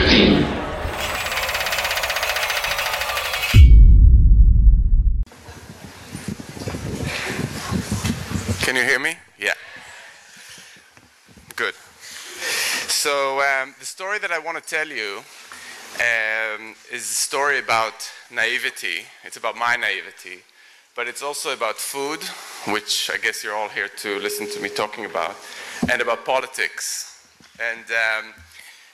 15. Can you hear me? Yeah. Good. So, um, the story that I want to tell you um, is a story about naivety. It's about my naivety, but it's also about food, which I guess you're all here to listen to me talking about, and about politics. And um,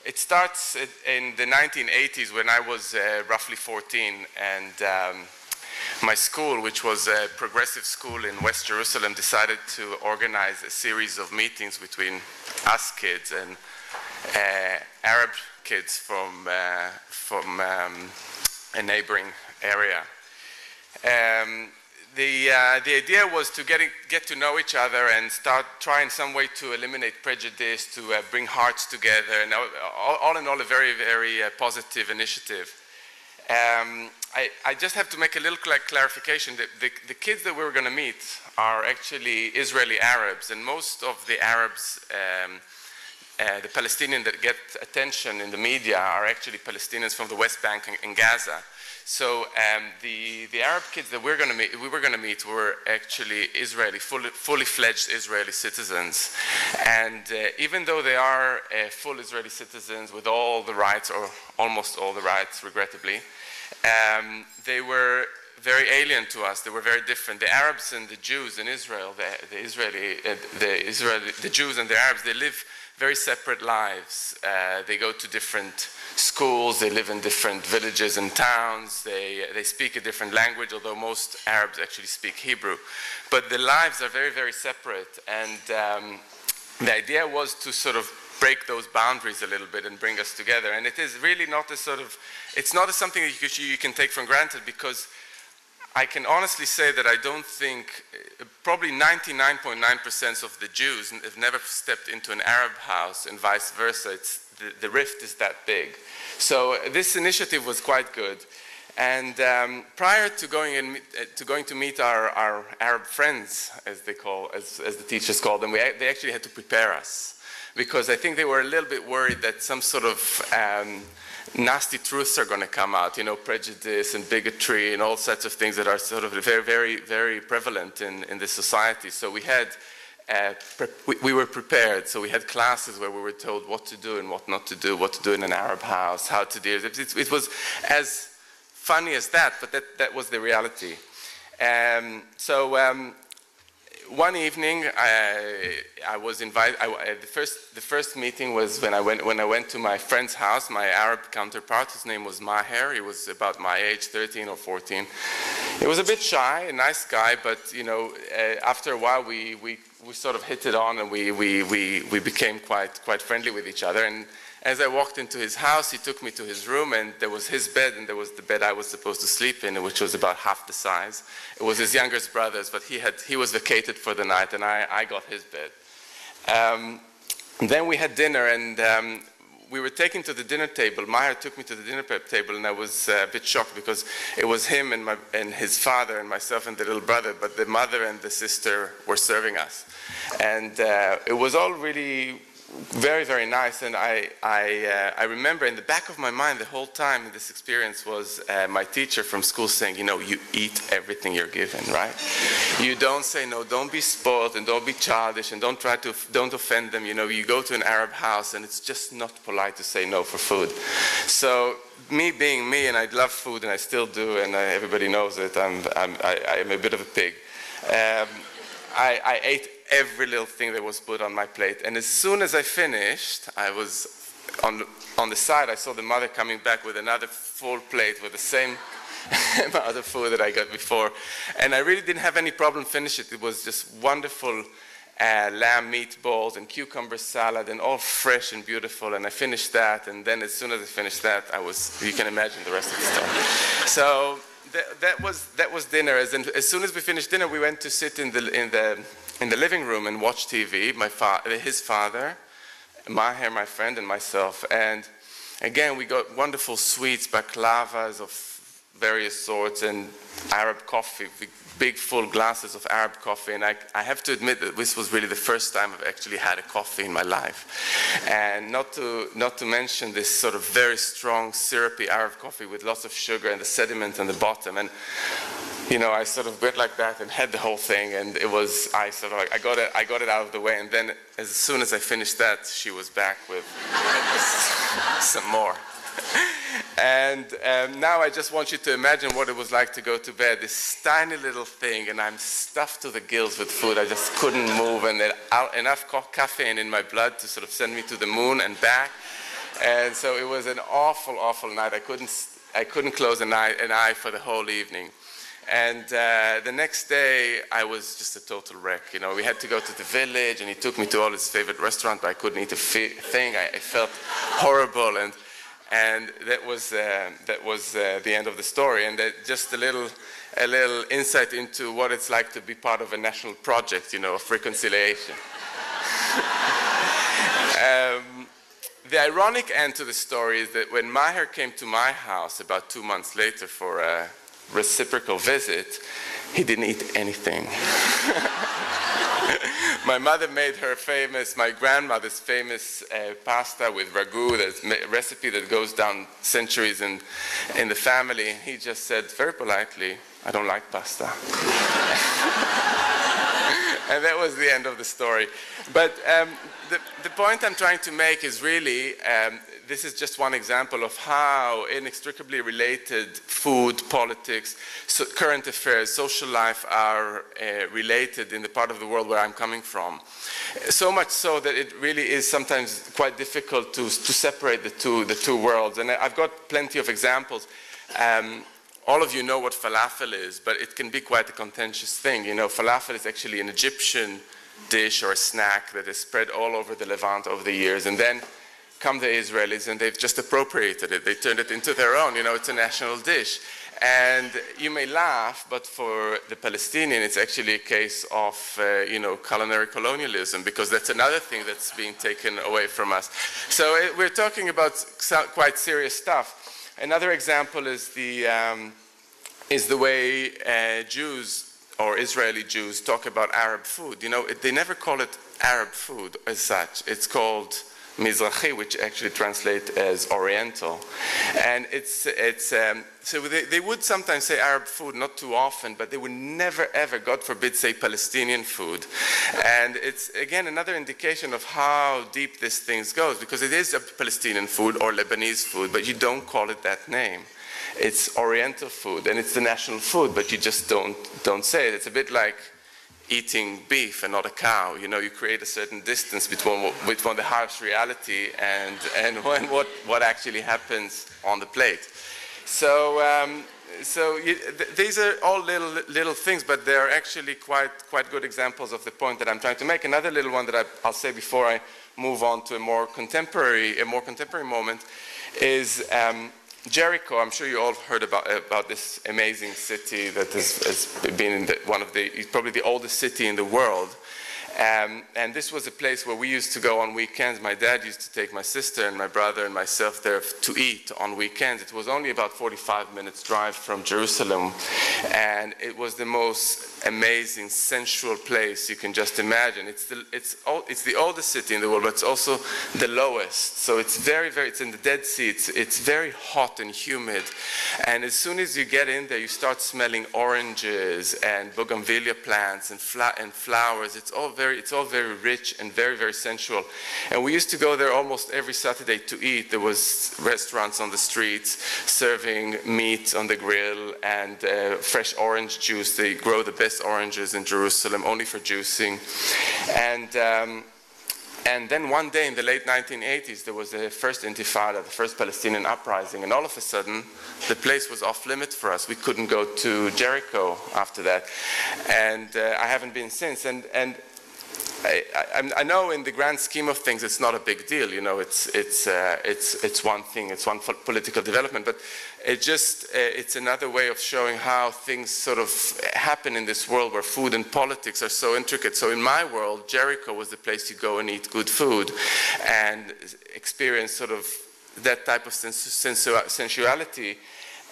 it starts in the 1980s when I was uh, roughly 14, and um, my school, which was a progressive school in West Jerusalem, decided to organize a series of meetings between us kids and uh, Arab kids from, uh, from um, a neighboring area. Um, the, uh, the idea was to get, get to know each other and start trying some way to eliminate prejudice, to uh, bring hearts together, and all, all, in all, a very, very uh, positive initiative. Um, I, I, just have to make a little cl clarification. The, the, the, kids that we were going to meet are actually Israeli Arabs, and most of the Arabs, um, uh, the Palestinians that get attention in the media, are actually Palestinians from the West Bank and, and Gaza. So um, the, the Arab kids that we're gonna meet, we were going to meet were actually Israeli, fully, fully fledged Israeli citizens. And uh, even though they are uh, full Israeli citizens with all the rights, or almost all the rights, regrettably, um, they were very alien to us. They were very different. The Arabs and the Jews in Israel, the, the Israeli, uh, the Israeli, the Jews and the Arabs, they live very separate lives. Uh, they go to different schools, they live in different villages and towns, they, they speak a different language, although most Arabs actually speak Hebrew. But the lives are very, very separate, and um, the idea was to sort of break those boundaries a little bit and bring us together. And it is really not a sort of, it's not a something that you, you can take for granted because I can honestly say that I don't think, uh, probably 99.9% of the Jews have never stepped into an Arab house and vice versa. The, the rift is that big. So this initiative was quite good. And um, prior to going, in, uh, to going to meet our, our Arab friends, as they call, as, as the teachers call them, we, they actually had to prepare us because I think they were a little bit worried that some sort of um, nasty truths are going to come out, you know, prejudice and bigotry and all sorts of things that are sort of very, very, very prevalent in, in this society. So we had uh, we, we, were prepared. So we had classes where we were told what to do and what not to do, what to do in an Arab house, how to deal. It, it, it was as funny as that, but that, that was the reality. Um, so um, one evening, I, I was invited. I, the, first, the first meeting was when I, went, when I went to my friend's house, my Arab counterpart. His name was Maher. He was about my age, 13 or 14. He was a bit shy, a nice guy, but you know, uh, after a while, we, we, we sort of hit it on and we, we, we, we became quite, quite friendly with each other. And as I walked into his house, he took me to his room, and there was his bed, and there was the bed I was supposed to sleep in, which was about half the size. It was his youngest brother's, but he, had, he was vacated for the night, and I, I got his bed. Um, then we had dinner, and um, we were taken to the dinner table. Maher took me to the dinner table, and I was uh, a bit shocked because it was him and, my, and his father and myself and the little brother, but the mother and the sister were serving us. And uh, it was all really very, very nice. And I, I, uh, I remember in the back of my mind the whole time this experience was uh, my teacher from school saying, you know, you eat everything you're given, right? You don't say no, don't be spoiled and don't be childish and don't try to, don't offend them. You know, you go to an Arab house and it's just not polite to say no for food. So me being me, and I love food and I still do, and I, everybody knows it, I'm, I'm, I, am a bit of a pig. Um, I, I ate every little thing that was put on my plate. And as soon as I finished, I was on, on the side, I saw the mother coming back with another full plate with the same amount of food that I got before. And I really didn't have any problem finishing it. It was just wonderful uh, lamb meatballs and cucumber salad and all fresh and beautiful. And I finished that. And then as soon as I finished that, I was, you can imagine the rest of the story. So that, that, was, that was dinner. As, in, as soon as we finished dinner, we went to sit in the, in the in the living room and watch TV, my fa- his father, Maher, my friend, and myself. And again, we got wonderful sweets, baklavas of various sorts, and Arab coffee, big full glasses of Arab coffee. And I, I have to admit that this was really the first time I've actually had a coffee in my life. And not to, not to mention this sort of very strong syrupy Arab coffee with lots of sugar and the sediment on the bottom. And you know, I sort of went like that and had the whole thing, and it was I sort of like I got it, I got it out of the way, and then as soon as I finished that, she was back with some more. and um, now I just want you to imagine what it was like to go to bed. This tiny little thing, and I'm stuffed to the gills with food. I just couldn't move, and then enough caffeine in my blood to sort of send me to the moon and back. And so it was an awful, awful night. I couldn't, I couldn't close an eye, an eye for the whole evening. And uh, the next day, I was just a total wreck. You know, we had to go to the village, and he took me to all his favorite restaurants, but I couldn't eat a thing. I, I felt horrible, and and that was uh, that was uh, the end of the story. And just a little a little insight into what it's like to be part of a national project, you know, of reconciliation. um, the ironic end to the story is that when Maher came to my house about two months later for a reciprocal visit, he didn't eat anything. my mother made her famous, my grandmother's famous uh, pasta with ragu, a recipe that goes down centuries in, in the family. He just said very politely, I don't like pasta. and that was the end of the story. But um, the, the point I'm trying to make is really um, this is just one example of how inextricably related food, politics, so current affairs, social life are uh, related in the part of the world where I'm coming from. So much so that it really is sometimes quite difficult to, to separate the two, the two worlds. And I've got plenty of examples. Um, all of you know what falafel is, but it can be quite a contentious thing. You know, falafel is actually an Egyptian dish or a snack that is spread all over the Levant over the years. And then come the Israelis and they've just appropriated it. They turned it into their own. You know, it's a national dish. And you may laugh, but for the Palestinian, it's actually a case of, uh, you know, culinary colonialism, because that's another thing that's being taken away from us. So uh, we're talking about quite serious stuff. Another example is the, um, is the way uh, Jews or Israeli Jews talk about Arab food. You know, it, they never call it Arab food as such. It's called Mizrahi, which actually translates as Oriental. And it's, it's um, so they, they, would sometimes say Arab food, not too often, but they would never, ever, God forbid, say Palestinian food. And it's, again, another indication of how deep this thing goes, because it is a Palestinian food or Lebanese food, but you don't call it that name. It's Oriental food, and it's the national food, but you just don't, don't say it. It's a bit like eating beef and not a cow. You know, you create a certain distance between, between the harsh reality and, and when, what, what actually happens on the plate. So, um, so you, th these are all little, little things, but they're actually quite, quite good examples of the point that I'm trying to make. Another little one that I, I'll say before I move on to a more contemporary, a more contemporary moment is um, Jericho, I'm sure you all have heard about, about this amazing city that has, has been the, one of the, probably the oldest city in the world. Um, and this was a place where we used to go on weekends. My dad used to take my sister and my brother and myself there to eat on weekends. It was only about 45 minutes drive from Jerusalem. And it was the most amazing, sensual place you can just imagine. It's the, it's, all, it's the oldest city in the world, but it's also the lowest. So it's very, very, it's in the Dead Sea. It's, it's very hot and humid. And as soon as you get in there, you start smelling oranges and bougainvillea plants and, fla- and flowers. It's all, very, it's all very rich and very, very sensual. And we used to go there almost every Saturday to eat. There was restaurants on the streets serving meat on the grill and uh, fresh orange juice. They grow the best oranges in Jerusalem, only for juicing. And, um, and then one day in the late 1980s, there was the first intifada, the first Palestinian uprising, and all of a sudden, the place was off limits for us. We couldn't go to Jericho after that. And uh, I haven't been since. And, and I, I, I, know in the grand scheme of things it's not a big deal, you know, it's, it's, uh, it's, it's one thing, it's one political development, but it just, uh, it's another way of showing how things sort of happen in this world where food and politics are so intricate. So in my world, Jericho was the place you go and eat good food and experience sort of that type of sensuality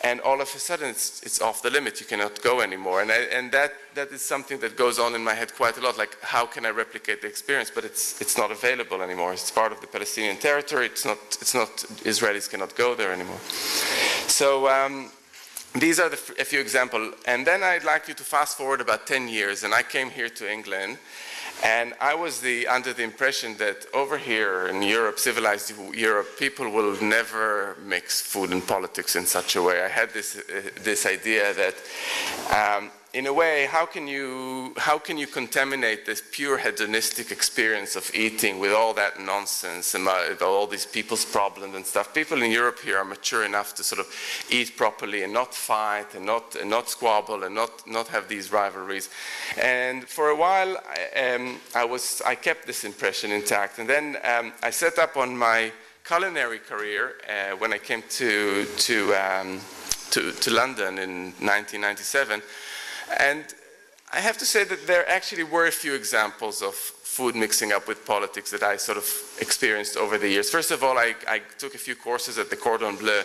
and all of a sudden it's, it's off the limit. You cannot go anymore. And, I, and that, that is something that goes on in my head quite a lot. Like, how can I replicate the experience? But it's, it's not available anymore. It's part of the Palestinian territory. It's not, it's not Israelis cannot go there anymore. So um, these are the, a few examples. And then I'd like you to fast forward about 10 years. And I came here to England. And I was the, under the impression that over here in Europe, civilized Europe, people will never mix food and politics in such a way. I had this, uh, this idea that um, in a way, how can you how can you contaminate this pure hedonistic experience of eating with all that nonsense and all these people's problems and stuff? People in Europe here are mature enough to sort of eat properly and not fight and not and not squabble and not not have these rivalries. And for a while, I, um, I was I kept this impression intact, and then um, I set up on my culinary career uh, when I came to to, um, to to London in 1997. And I have to say that there actually were a few examples of food mixing up with politics that I sort of experienced over the years. First of all, I, I took a few courses at the Cordon Bleu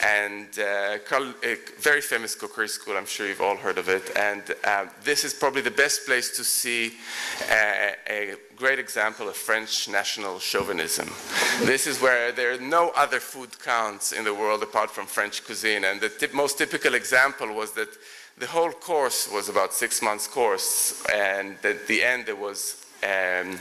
and uh, a very famous cookery school, I'm sure you've all heard of it. And uh, this is probably the best place to see uh, a great example of French national chauvinism. This is where there are no other food counts in the world apart from French cuisine. And the most typical example was that the whole course was about six months course, and at the end there was um,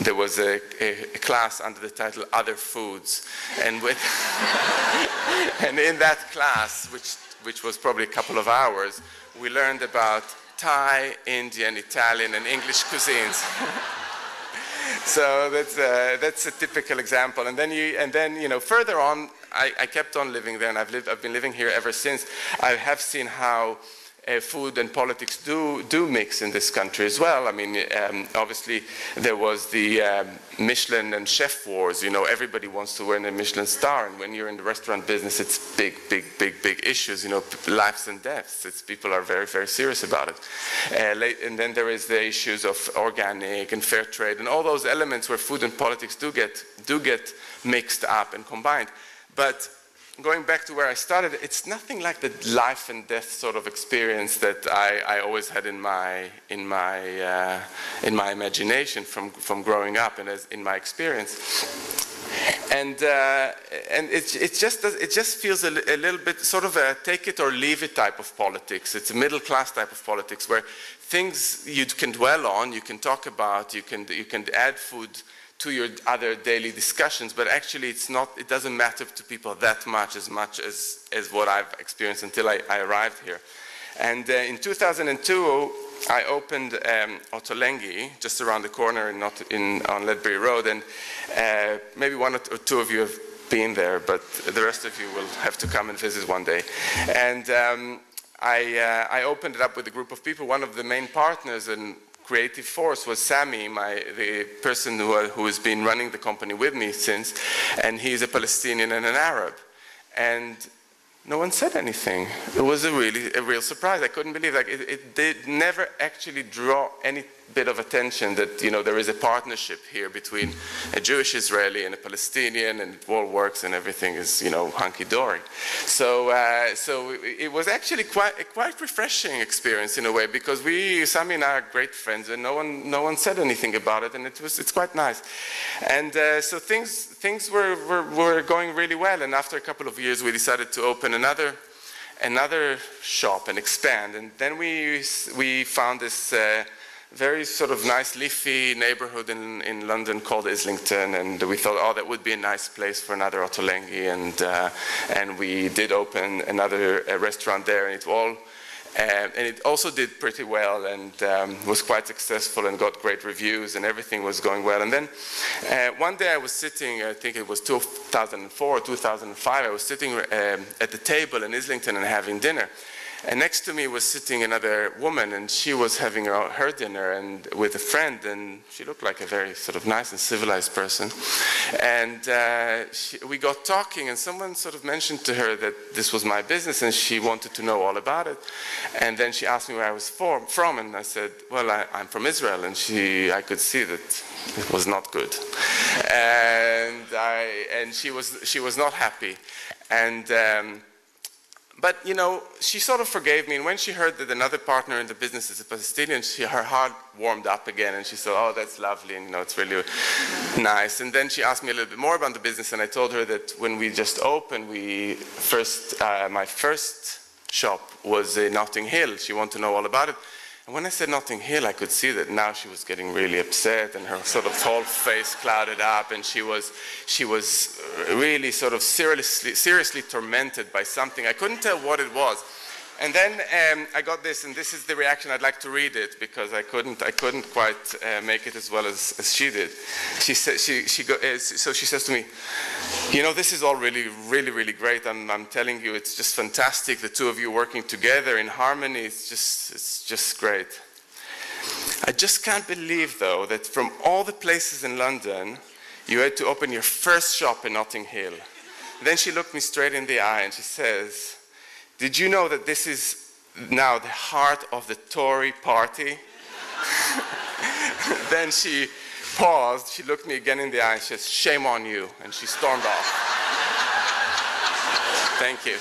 there was a, a, class under the title Other Foods, and with and in that class, which which was probably a couple of hours, we learned about Thai, Indian, Italian, and English cuisines. so that's a, that's a typical example. And then you and then you know further on, I, I kept on living there, and I've lived I've been living here ever since. I have seen how uh, food and politics do, do mix in this country as well. I mean, um, obviously, there was the um, Michelin and chef wars. You know, everybody wants to win a Michelin star, and when you're in the restaurant business, it's big, big, big, big issues. You know, lives and deaths. It's, people are very, very serious about it. Uh, late, and then there is the issues of organic and fair trade, and all those elements where food and politics do get do get mixed up and combined. But going back to where I started, it's nothing like the life and death sort of experience that I, I always had in my in my uh, in my imagination from from growing up and as in my experience. And uh, and it, it just it just feels a, a, little bit sort of a take it or leave it type of politics. It's a middle class type of politics where things you can dwell on, you can talk about, you can you can add food to your other daily discussions, but actually it's not, it doesn't matter to people that much as much as, as what I've experienced until I, I arrived here. And uh, in 2002, I opened um, Ottolenghi just around the corner in, in, on Ledbury Road, and uh, maybe one or two of you have been there, but the rest of you will have to come and visit one day. And um, I, uh, I opened it up with a group of people. One of the main partners and creative force was Sami, my, the person who, who has been running the company with me since, and he's a Palestinian and an Arab. And no one said anything. It was a really a real surprise. I couldn't believe like it, it did never actually draw any bit of attention that you know there is a partnership here between a Jewish Israeli and a Palestinian, and it all works and everything is you know hunky dory. So uh, so it was actually quite a quite refreshing experience in a way because we Sami and I are great friends, and no one no one said anything about it, and it was it's quite nice. And uh, so things things were, were were going really well, and after a couple of years we decided to open another another shop and expand, and then we we found this. Uh, very sort of nice leafy neighborhood in, in London called Islington, and we thought, oh, that would be a nice place for another Ottolenghi, and uh, and we did open another restaurant there, and it all. Uh, and it also did pretty well and um, was quite successful and got great reviews and everything was going well. And then uh, one day I was sitting, I think it was 2004 or 2005, I was sitting um, at the table in Islington and having dinner. And next to me was sitting another woman, and she was having her dinner and with a friend, and she looked like a very sort of nice and civilized person. And uh, she, we got talking, and someone sort of mentioned to her that this was my business, and she wanted to know all about it. And then she asked me where I was for, from, and I said, "Well, I, am from Israel." And she, I could see that it was not good, and I, and she was she was not happy, and. Um, but you know, she sort of forgave me. And when she heard that another partner in the business is a Palestinian, she, her heart warmed up again, and she said, "Oh, that's lovely, and you know, it's really nice." And then she asked me a little bit more about the business, and I told her that when we just opened, we first, uh, my first shop was in Notting Hill. She wanted to know all about it. And when I said Notting Hill, I could see that now she was getting really upset and her sort of whole face clouded up and she was, she was really sort of seriously, seriously tormented by something. I couldn't tell what it was. And then um, I got this, and this is the reaction. I'd like to read it because I couldn't, I couldn't quite uh, make it as well as, as she did. She said, she, she go, uh, so she says to me, "You know, this is all really, really, really great. I'm, I'm telling you, it's just fantastic. The two of you working together in harmony. It's just, it's just great. I just can't believe, though, that from all the places in London, you had to open your first shop in Notting Hill." Then she looked me straight in the eye and she says. Did you know that this is now the heart of the Tory party? then she paused, she looked me again in the eye and says, Shame on you. And she stormed off. Thank you.